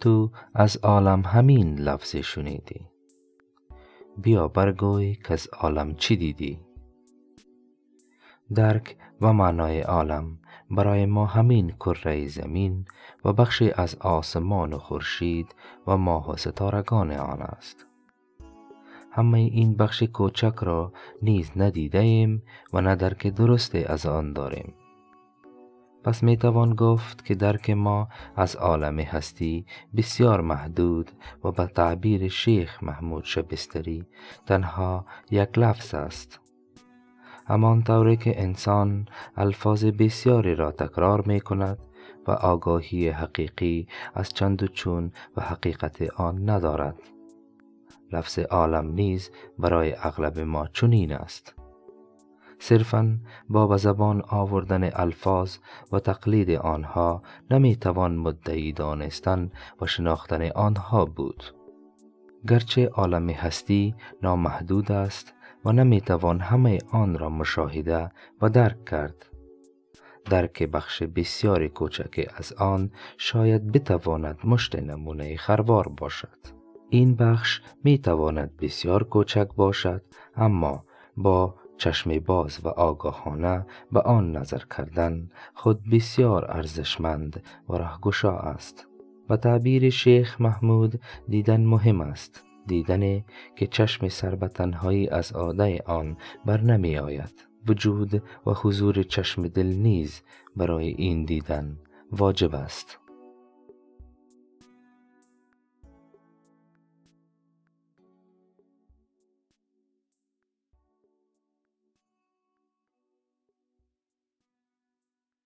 تو از عالم همین لفظ شنیدی. بیا برگوی که از عالم چی دیدی. درک و معنای عالم برای ما همین کره زمین و بخشی از آسمان و خورشید و ماه و ستارگان آن است. همه این بخش کوچک را نیز ندیده ایم و نه درک درستی از آن داریم. پس می توان گفت که درک ما از عالم هستی بسیار محدود و به تعبیر شیخ محمود شبستری تنها یک لفظ است. همان طوری که انسان الفاظ بسیاری را تکرار می کند و آگاهی حقیقی از چند و چون و حقیقت آن ندارد. لفظ عالم نیز برای اغلب ما چنین است. صرفا با به زبان آوردن الفاظ و تقلید آنها نمی توان مدعی دانستن و شناختن آنها بود. گرچه عالم هستی نامحدود است و نمی توان همه آن را مشاهده و درک کرد. درک بخش بسیار کوچک از آن شاید بتواند مشت نمونه خروار باشد. این بخش می تواند بسیار کوچک باشد اما با چشم باز و آگاهانه به آن نظر کردن خود بسیار ارزشمند و رهگشا است. و تعبیر شیخ محمود دیدن مهم است. دیدن که چشم سر به از عاده آن بر نمی آید. وجود و حضور چشم دل نیز برای این دیدن واجب است.